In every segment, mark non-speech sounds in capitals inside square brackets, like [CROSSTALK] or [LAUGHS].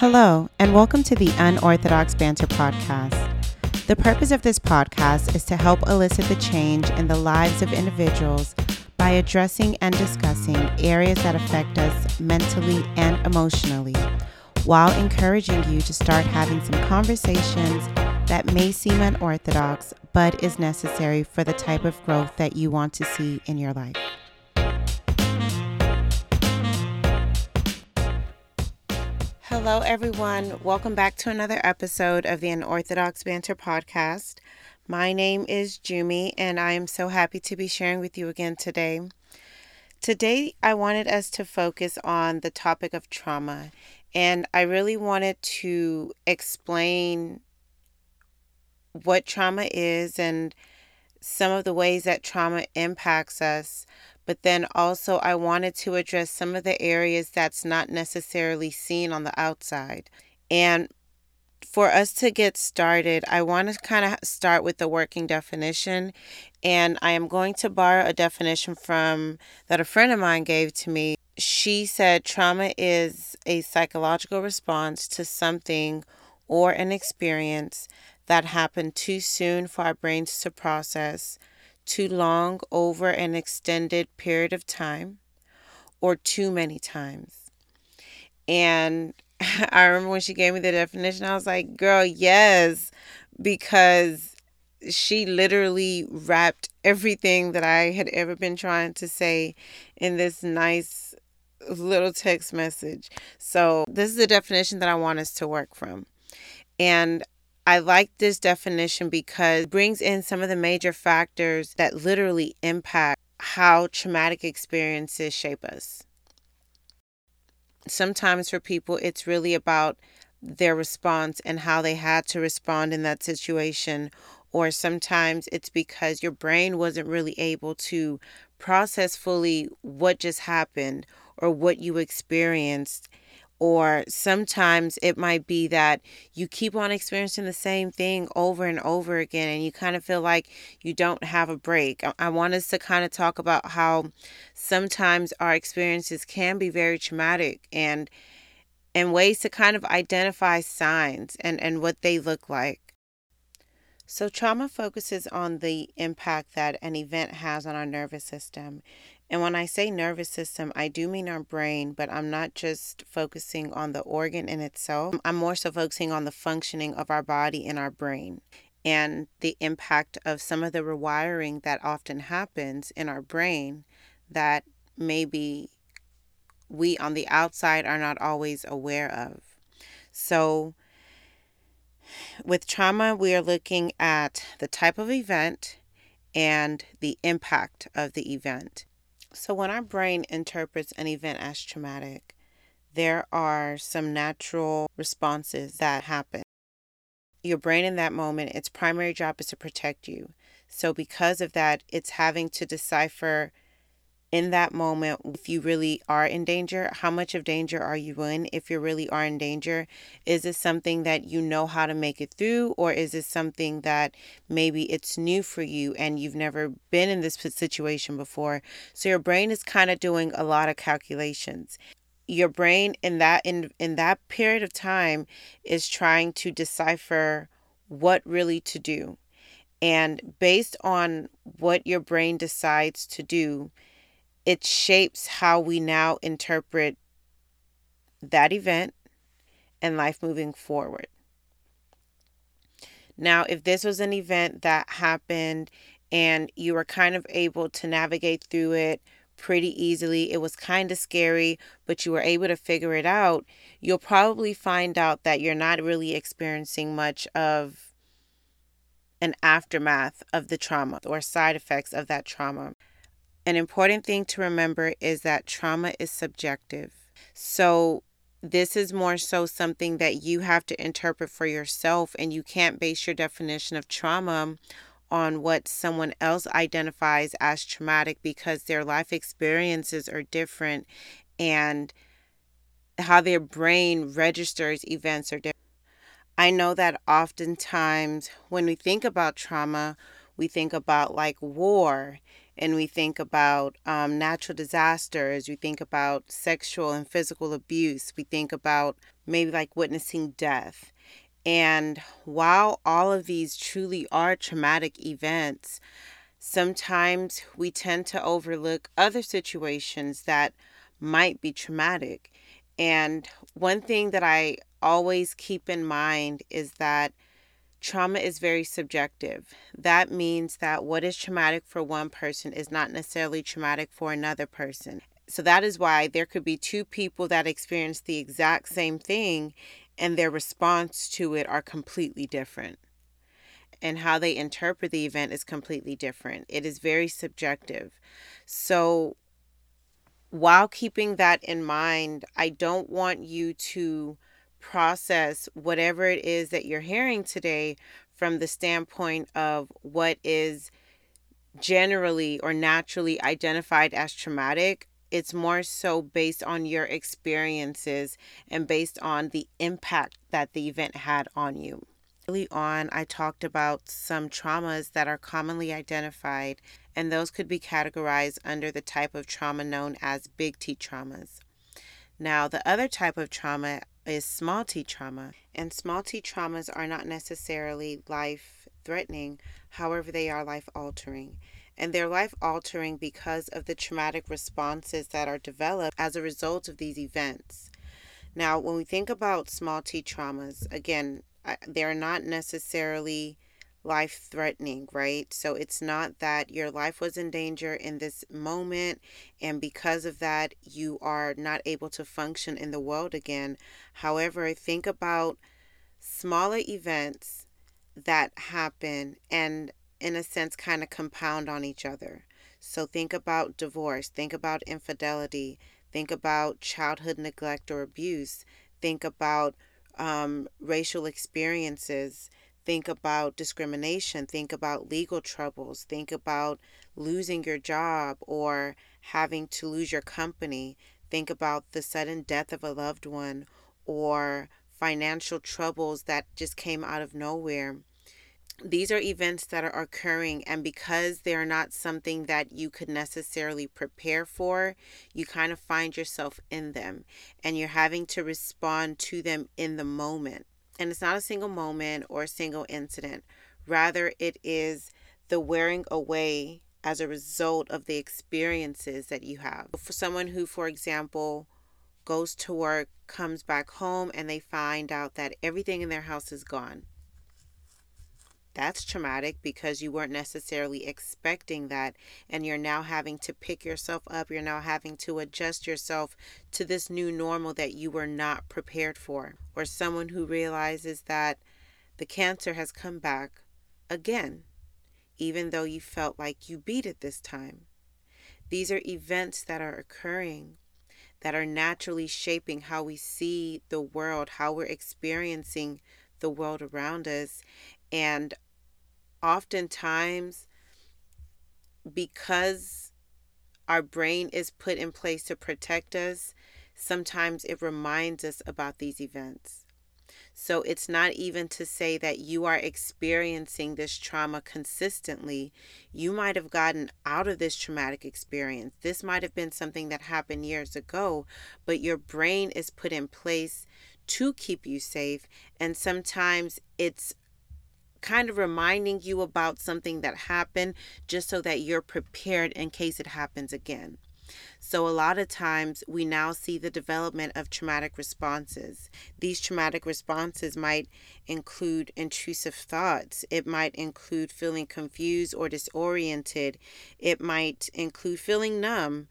Hello, and welcome to the Unorthodox Banter Podcast. The purpose of this podcast is to help elicit the change in the lives of individuals by addressing and discussing areas that affect us mentally and emotionally, while encouraging you to start having some conversations that may seem unorthodox but is necessary for the type of growth that you want to see in your life. Hello, everyone. Welcome back to another episode of the Unorthodox Banter Podcast. My name is Jumi, and I am so happy to be sharing with you again today. Today, I wanted us to focus on the topic of trauma, and I really wanted to explain what trauma is and some of the ways that trauma impacts us. But then also, I wanted to address some of the areas that's not necessarily seen on the outside. And for us to get started, I want to kind of start with the working definition. And I am going to borrow a definition from that a friend of mine gave to me. She said trauma is a psychological response to something or an experience that happened too soon for our brains to process, too long over an extended period of time, or too many times. And [LAUGHS] I remember when she gave me the definition, I was like, girl, yes, because she literally wrapped everything that I had ever been trying to say in this nice little text message. So, this is the definition that I want us to work from. And I like this definition because it brings in some of the major factors that literally impact how traumatic experiences shape us. Sometimes for people, it's really about their response and how they had to respond in that situation. Or sometimes it's because your brain wasn't really able to process fully what just happened or what you experienced or sometimes it might be that you keep on experiencing the same thing over and over again and you kind of feel like you don't have a break. I want us to kind of talk about how sometimes our experiences can be very traumatic and and ways to kind of identify signs and and what they look like. So, trauma focuses on the impact that an event has on our nervous system. And when I say nervous system, I do mean our brain, but I'm not just focusing on the organ in itself. I'm more so focusing on the functioning of our body and our brain and the impact of some of the rewiring that often happens in our brain that maybe we on the outside are not always aware of. So, with trauma, we are looking at the type of event and the impact of the event. So, when our brain interprets an event as traumatic, there are some natural responses that happen. Your brain in that moment, its primary job is to protect you. So, because of that, it's having to decipher in that moment if you really are in danger how much of danger are you in? If you really are in danger is this something that you know how to make it through or is this something that maybe it's new for you and you've never been in this situation before? So your brain is kind of doing a lot of calculations. Your brain in that in in that period of time is trying to decipher what really to do. And based on what your brain decides to do it shapes how we now interpret that event and life moving forward. Now, if this was an event that happened and you were kind of able to navigate through it pretty easily, it was kind of scary, but you were able to figure it out, you'll probably find out that you're not really experiencing much of an aftermath of the trauma or side effects of that trauma. An important thing to remember is that trauma is subjective. So, this is more so something that you have to interpret for yourself, and you can't base your definition of trauma on what someone else identifies as traumatic because their life experiences are different and how their brain registers events are different. I know that oftentimes when we think about trauma, we think about like war and we think about um, natural disasters, we think about sexual and physical abuse, we think about maybe like witnessing death. And while all of these truly are traumatic events, sometimes we tend to overlook other situations that might be traumatic. And one thing that I always keep in mind is that trauma is very subjective. That means that what is traumatic for one person is not necessarily traumatic for another person. So that is why there could be two people that experience the exact same thing and their response to it are completely different. And how they interpret the event is completely different. It is very subjective. So while keeping that in mind, I don't want you to process whatever it is that you're hearing today from the standpoint of what is generally or naturally identified as traumatic. It's more so based on your experiences and based on the impact that the event had on you. Early on, I talked about some traumas that are commonly identified, and those could be categorized under the type of trauma known as big T traumas. Now, the other type of trauma is small t trauma, and small t traumas are not necessarily life threatening, however, they are life altering. And they're life altering because of the traumatic responses that are developed as a result of these events. Now, when we think about small t traumas, again, they're not necessarily life threatening, right? So it's not that your life was in danger in this moment, and because of that, you are not able to function in the world again. However, think about smaller events that happen and, in a sense, kind of compound on each other. So think about divorce, think about infidelity, think about childhood neglect or abuse, think about um, racial experiences think about discrimination, think about legal troubles, think about losing your job or having to lose your company, think about the sudden death of a loved one or financial troubles that just came out of nowhere. These are events that are occurring, and because they're not something that you could necessarily prepare for, you kind of find yourself in them and you're having to respond to them in the moment. And it's not a single moment or a single incident. Rather, it is the wearing away as a result of the experiences that you have. For someone who, for example, goes to work, comes back home, and they find out that everything in their house is gone that's traumatic because you weren't necessarily expecting that. And you're now having to pick yourself up. You're now having to adjust yourself to this new normal that you were not prepared for. Or someone who realizes that the cancer has come back again, even though you felt like you beat it this time. These are events that are occurring that are naturally shaping how we see the world, how we're experiencing the world around us. And oftentimes because our brain is put in place to protect us, sometimes it reminds us about these events. So it's not even to say that you are experiencing this trauma consistently. You might have gotten out of this traumatic experience. This might have been something that happened years ago, but your brain is put in place to keep you safe. And sometimes it's kind of reminding you about something that happened just so that you're prepared in case it happens again. So, a lot of times we now see the development of traumatic responses. These traumatic responses might include intrusive thoughts, it might include feeling confused or disoriented, it might include feeling numb,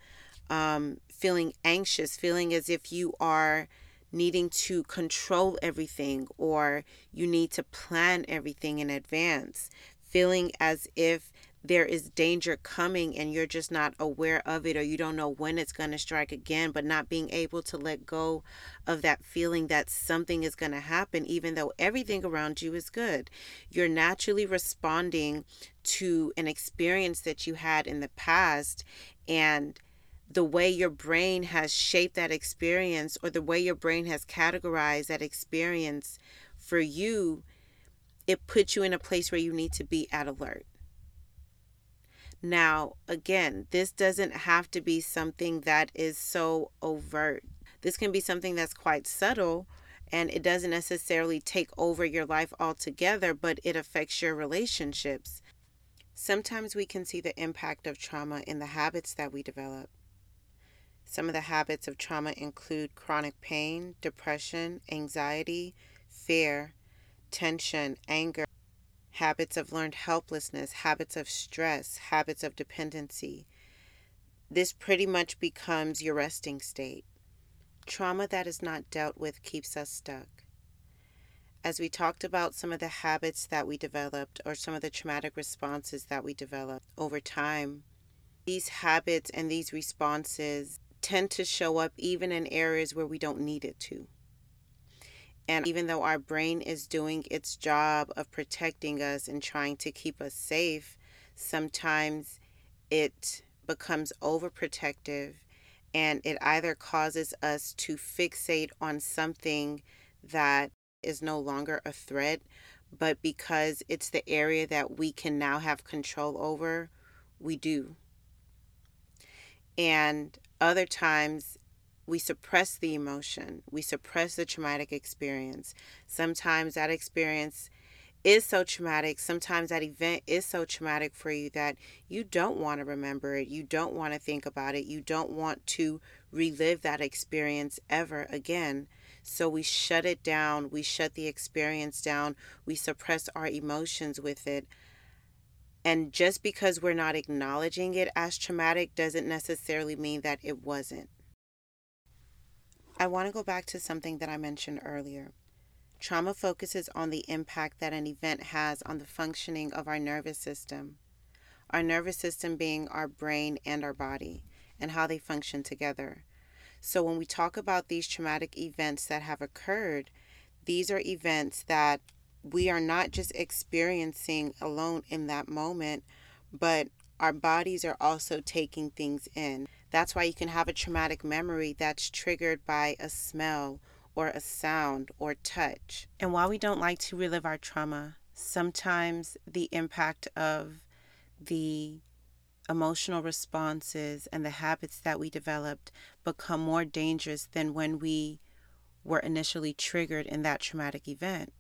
um, feeling anxious, feeling as if you are needing to control everything or you need to plan everything in advance, feeling as if there is danger coming and you're just not aware of it or you don't know when it's going to strike again, but not being able to let go of that feeling that something is going to happen, even though everything around you is good. You're naturally responding to an experience that you had in the past and the way your brain has shaped that experience or the way your brain has categorized that experience for you, it puts you in a place where you need to be at alert. Now, again, this doesn't have to be something that is so overt. This can be something that's quite subtle and it doesn't necessarily take over your life altogether, but it affects your relationships. Sometimes we can see the impact of trauma in the habits that we develop. Some of the habits of trauma include chronic pain, depression, anxiety, fear, tension, anger, habits of learned helplessness, habits of stress, habits of dependency. This pretty much becomes your resting state. Trauma that is not dealt with keeps us stuck. As we talked about some of the habits that we developed or some of the traumatic responses that we developed over time, these habits and these responses tend to show up even in areas where we don't need it to. And even though our brain is doing its job of protecting us and trying to keep us safe, sometimes it becomes overprotective and it either causes us to fixate on something that is no longer a threat, but because it's the area that we can now have control over, we do. And other times, we suppress the emotion, we suppress the traumatic experience. Sometimes that experience is so traumatic, sometimes that event is so traumatic for you that you don't want to remember it, you don't want to think about it, you don't want to relive that experience ever again. So we shut it down, we shut the experience down, we suppress our emotions with it and just because we're not acknowledging it as traumatic doesn't necessarily mean that it wasn't. I want to go back to something that I mentioned earlier. Trauma focuses on the impact that an event has on the functioning of our nervous system, our nervous system being our brain and our body, and how they function together. So, when we talk about these traumatic events that have occurred, these are events that we are not just experiencing alone in that moment, but our bodies are also taking things in. That's why you can have a traumatic memory that's triggered by a smell or a sound or touch. And while we don't like to relive our trauma, sometimes the impact of the emotional responses and the habits that we developed become more dangerous than when we were initially triggered in that traumatic event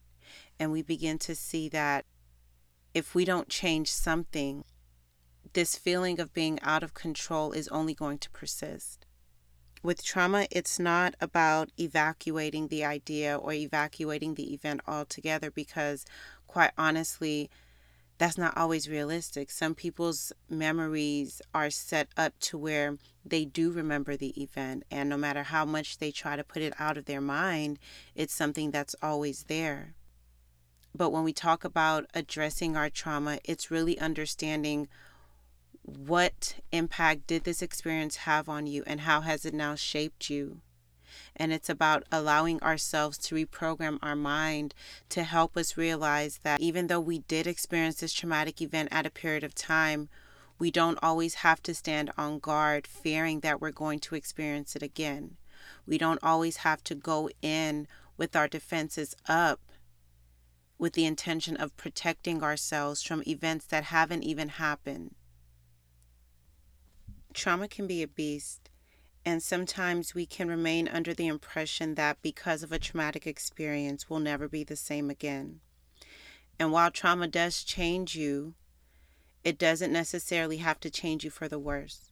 and we begin to see that if we don't change something, this feeling of being out of control is only going to persist. With trauma, it's not about evacuating the idea or evacuating the event altogether because, quite honestly, that's not always realistic. Some people's memories are set up to where they do remember the event, and no matter how much they try to put it out of their mind, it's something that's always there. But when we talk about addressing our trauma, it's really understanding what impact did this experience have on you and how has it now shaped you. And it's about allowing ourselves to reprogram our mind to help us realize that even though we did experience this traumatic event at a period of time, we don't always have to stand on guard fearing that we're going to experience it again. We don't always have to go in with our defenses up with the intention of protecting ourselves from events that haven't even happened. Trauma can be a beast, and sometimes we can remain under the impression that because of a traumatic experience, we'll never be the same again. And while trauma does change you, it doesn't necessarily have to change you for the worse.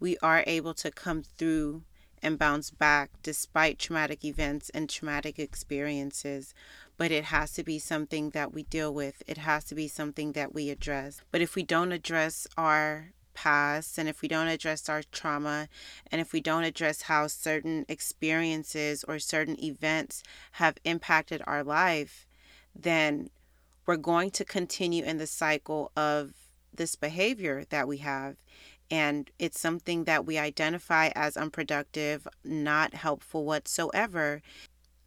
We are able to come through and bounce back despite traumatic events and traumatic experiences. But it has to be something that we deal with, it has to be something that we address. But if we don't address our past and if we don't address our trauma and if we don't address how certain experiences or certain events have impacted our life, then we're going to continue in the cycle of this behavior that we have and it's something that we identify as unproductive, not helpful whatsoever,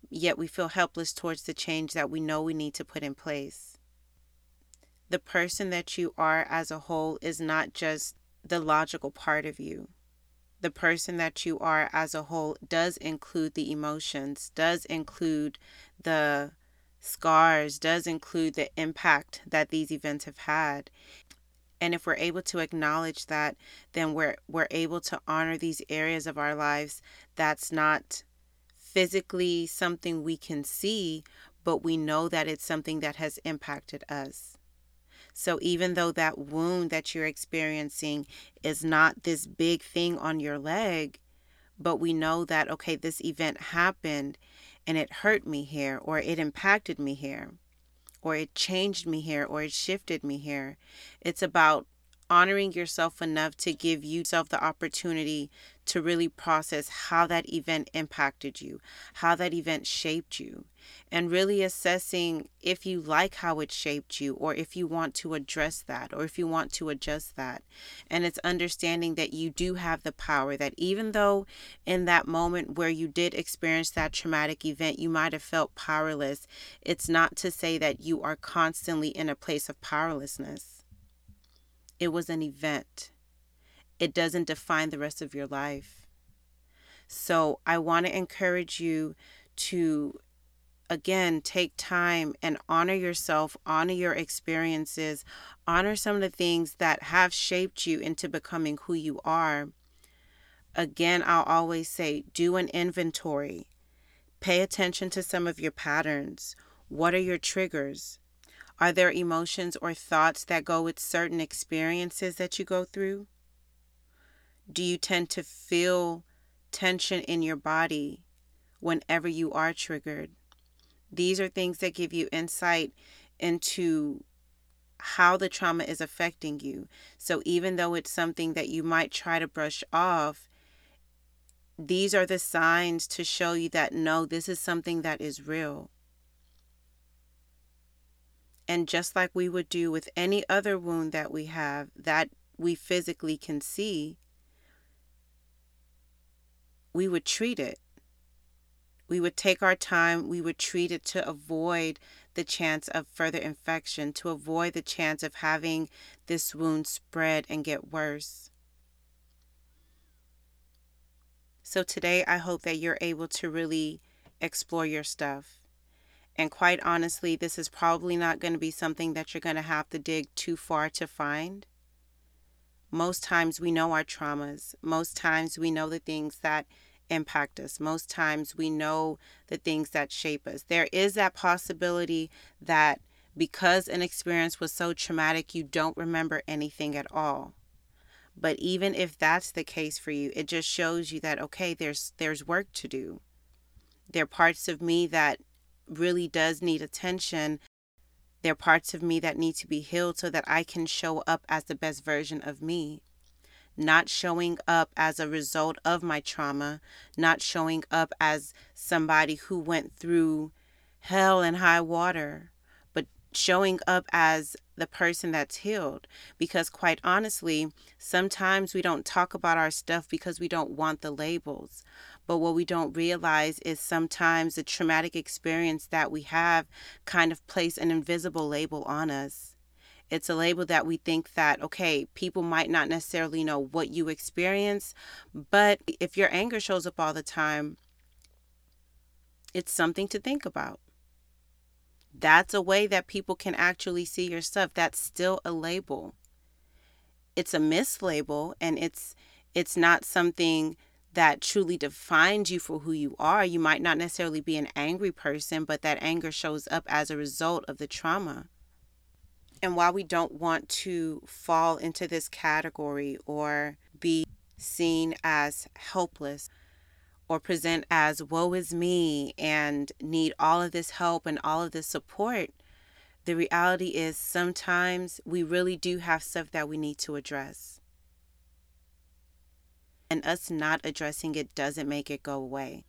yet we feel helpless towards the change that we know we need to put in place. The person that you are as a whole is not just the logical part of you. The person that you are as a whole does include the emotions, does include the scars, does include the impact that these events have had. And if we're able to acknowledge that, then we're we're able to honor these areas of our lives that's not physically something we can see, but we know that it's something that has impacted us. So even though that wound that you're experiencing is not this big thing on your leg, but we know that, okay, this event happened and it hurt me here, or it impacted me here, or it changed me here, or it shifted me here. It's about honoring yourself enough to give yourself the opportunity to really process how that event impacted you, how that event shaped you, and really assessing if you like how it shaped you, or if you want to address that, or if you want to adjust that. And it's understanding that you do have the power, that even though in that moment where you did experience that traumatic event, you might have felt powerless, it's not to say that you are constantly in a place of powerlessness it was an event. It doesn't define the rest of your life. So I want to encourage you to, again, take time and honor yourself, honor your experiences, honor some of the things that have shaped you into becoming who you are. Again, I'll always say do an inventory. Pay attention to some of your patterns. What are your triggers? Are there emotions or thoughts that go with certain experiences that you go through? Do you tend to feel tension in your body whenever you are triggered? These are things that give you insight into how the trauma is affecting you. So even though it's something that you might try to brush off, these are the signs to show you that no, this is something that is real. And just like we would do with any other wound that we have that we physically can see, we would treat it. We would take our time, we would treat it to avoid the chance of further infection, to avoid the chance of having this wound spread and get worse. So today, I hope that you're able to really explore your stuff. And quite honestly, this is probably not going to be something that you're going to have to dig too far to find. Most times we know our traumas. Most times we know the things that impact us. Most times we know the things that shape us. There is that possibility that because an experience was so traumatic, you don't remember anything at all. But even if that's the case for you, it just shows you that okay, there's there's work to do. There are parts of me that really does need attention. There are parts of me that need to be healed so that I can show up as the best version of me. Not showing up as a result of my trauma, not showing up as somebody who went through hell and high water, showing up as the person that's healed. Because, quite honestly, sometimes we don't talk about our stuff because we don't want the labels. But what we don't realize is sometimes the traumatic experience that we have kind of place an invisible label on us. It's a label that we think that, okay, people might not necessarily know what you experience, but if your anger shows up all the time, it's something to think about. That's a way that people can actually see your stuff. That's still a label. It's a mislabel and it's it's not something that truly defines you for who you are. You might not necessarily be an angry person, but that anger shows up as a result of the trauma. And while we don't want to fall into this category or be seen as helpless or present as woe is me and need all of this help and all of this support, the reality is sometimes we really do have stuff that we need to address and us not addressing it doesn't make it go away.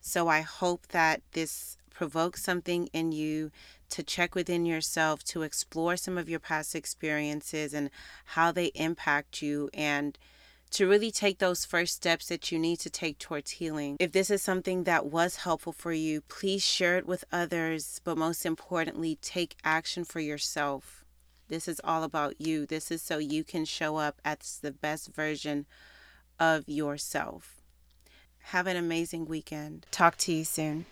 So I hope that this provokes something in you to check within yourself, to explore some of your past experiences and how they impact you, and to really take those first steps that you need to take towards healing. If this is something that was helpful for you, please share it with others, but most importantly, take action for yourself. This is all about you. This is so you can show up as the best version of yourself. Have an amazing weekend. Talk to you soon.